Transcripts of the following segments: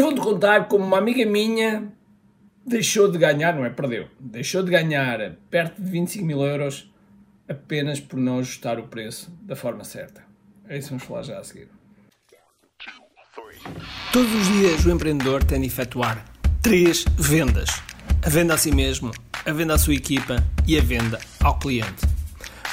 Hoje vou-te contar como uma amiga minha deixou de ganhar, não é? Perdeu. Deixou de ganhar perto de 25 mil euros apenas por não ajustar o preço da forma certa. É isso que vamos falar já a seguir. Todos os dias o empreendedor tem de efetuar três vendas: a venda a si mesmo, a venda à sua equipa e a venda ao cliente.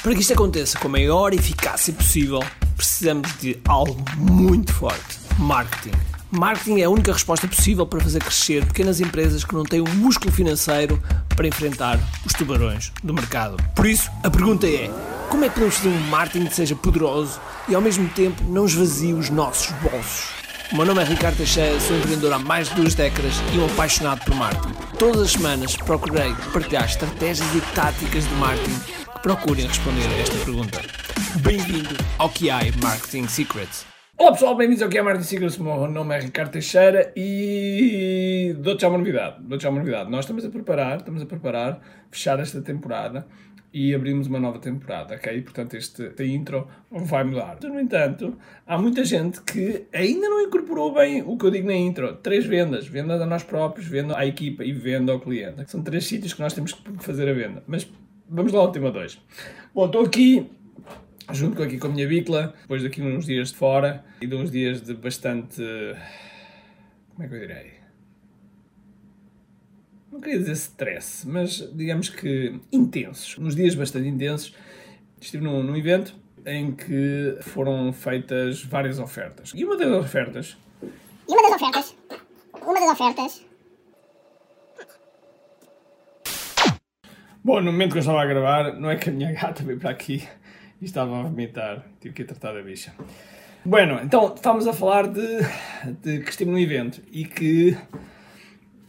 Para que isto aconteça com a maior eficácia possível, precisamos de algo muito forte: marketing. Marketing é a única resposta possível para fazer crescer pequenas empresas que não têm o músculo financeiro para enfrentar os tubarões do mercado. Por isso, a pergunta é: como é que podemos fazer um marketing que seja poderoso e ao mesmo tempo não esvazie os nossos bolsos? O meu nome é Ricardo Teixeira, sou empreendedor há mais de duas décadas e um apaixonado por marketing. Todas as semanas procurei partilhar estratégias e táticas de marketing que procurem responder a esta pergunta. Bem-vindo ao QI Marketing Secrets. Olá pessoal, bem-vindos ao QI Marketing Secrets. O meu nome é Ricardo Teixeira e dou-te já uma novidade. Dou-te já uma novidade. Nós estamos a preparar, estamos a preparar fechar esta temporada e abrimos uma nova temporada, ok? Portanto, este, este intro vai mudar. No entanto, há muita gente que ainda não incorporou bem o que eu digo na intro. Três vendas. Venda a nós próprios, venda à equipa e venda ao cliente. São três sítios que nós temos que fazer a venda. Mas vamos lá ao tema 2. Bom, estou aqui junto aqui com a minha bicla, depois daqui uns dias de fora e de uns dias de bastante... Como é que eu direi? não queria dizer stress, mas digamos que intensos. Nos dias bastante intensos, estive num, num evento em que foram feitas várias ofertas. E uma das ofertas. E uma das ofertas. Uma das ofertas. Bom, no momento que eu estava a gravar, não é que a minha gata veio para aqui e estava a vomitar. Tive que ir tratar da bicha. Bueno, então estávamos a falar de, de que estive num evento e que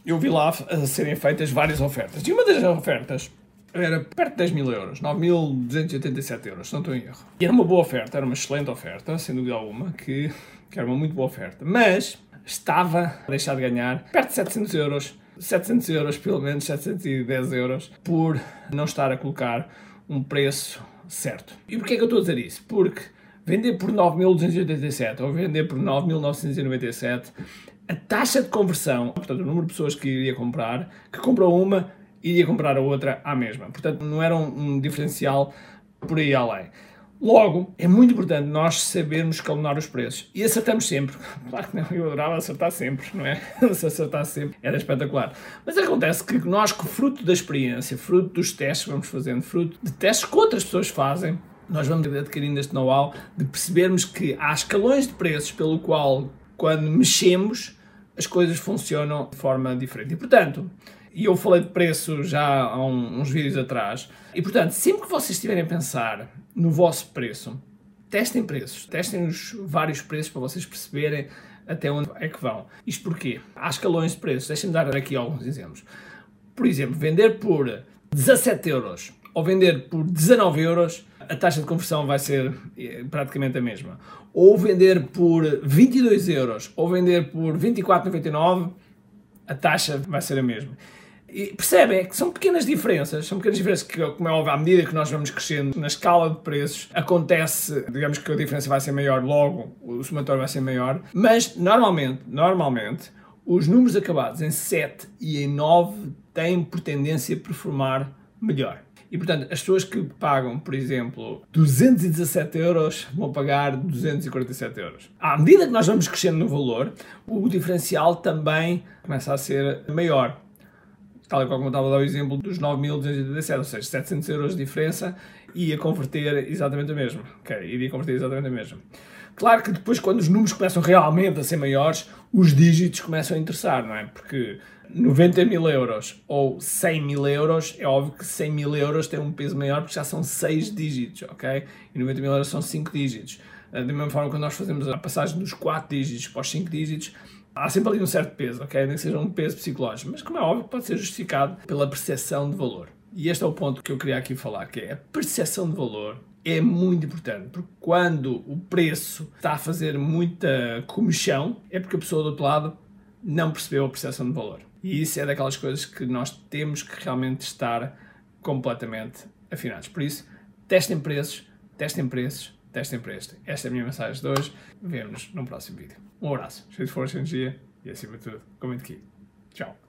eu vi lá a serem feitas várias ofertas. E uma das ofertas era perto de 10 mil euros, 9.287 euros, se não estou em erro. E era uma boa oferta, era uma excelente oferta, sem dúvida alguma, que, que era uma muito boa oferta. Mas estava a deixar de ganhar perto de 700 euros, 700 euros, pelo menos 710 euros, por não estar a colocar um preço certo. E porquê é que eu estou a dizer isso? Porque vender por 9.287 ou vender por 9.997 a taxa de conversão, portanto, o número de pessoas que iria comprar, que comprou uma, iria comprar a outra à mesma. Portanto, não era um, um diferencial por aí além. Logo, é muito importante nós sabermos escalonar os preços. E acertamos sempre. Claro que não, eu adorava acertar sempre, não é? Se acertar sempre era espetacular. Mas acontece que nós, fruto da experiência, fruto dos testes que vamos fazendo, fruto de testes que outras pessoas fazem, nós vamos adquirindo este know-how de percebermos que há escalões de preços pelo qual, quando mexemos, as coisas funcionam de forma diferente. E, portanto, e eu falei de preço já há uns vídeos atrás, e, portanto, sempre que vocês estiverem a pensar no vosso preço, testem preços, testem os vários preços para vocês perceberem até onde é que vão. Isto porquê? Há escalões de preços. Deixem-me dar aqui alguns exemplos. Por exemplo, vender por 17 euros ou vender por 19 euros, a taxa de conversão vai ser eh, praticamente a mesma. Ou vender por 22 euros ou vender por 24,99, a taxa vai ser a mesma. E percebem que são pequenas diferenças, são pequenas diferenças que, como é óbvio, à medida que nós vamos crescendo na escala de preços, acontece, digamos que a diferença vai ser maior, logo o somatório vai ser maior, mas normalmente, normalmente, os números acabados em 7 e em 9 têm por tendência a performar melhor. E portanto, as pessoas que pagam, por exemplo, 217 euros vão pagar 247 euros. À medida que nós vamos crescendo no valor, o diferencial também começa a ser maior. Tal como estava a dar o exemplo dos 9.287, ou seja, 700 euros de diferença ia converter exatamente a mesma. Ok, iria converter exatamente a mesma. Claro que depois, quando os números começam realmente a ser maiores, os dígitos começam a interessar, não é? Porque 90 mil euros ou 100 mil euros, é óbvio que 100 mil euros tem um peso maior porque já são 6 dígitos, ok? E 90 mil euros são 5 dígitos. Da mesma forma, quando nós fazemos a passagem dos 4 dígitos para os 5 dígitos, há sempre ali um certo peso, ok? Nem que seja um peso psicológico, mas como é óbvio, pode ser justificado pela percepção de valor. E este é o ponto que eu queria aqui falar, que é a percepção de valor é muito importante, porque quando o preço está a fazer muita comichão, é porque a pessoa do outro lado não percebeu a percepção de valor. E isso é daquelas coisas que nós temos que realmente estar completamente afinados. Por isso, testem preços, testem preços, testem preços. Esta é a minha mensagem de hoje. Vemo-nos no próximo vídeo. Um abraço, cheio de força e energia E acima de tudo, comente aqui. Tchau.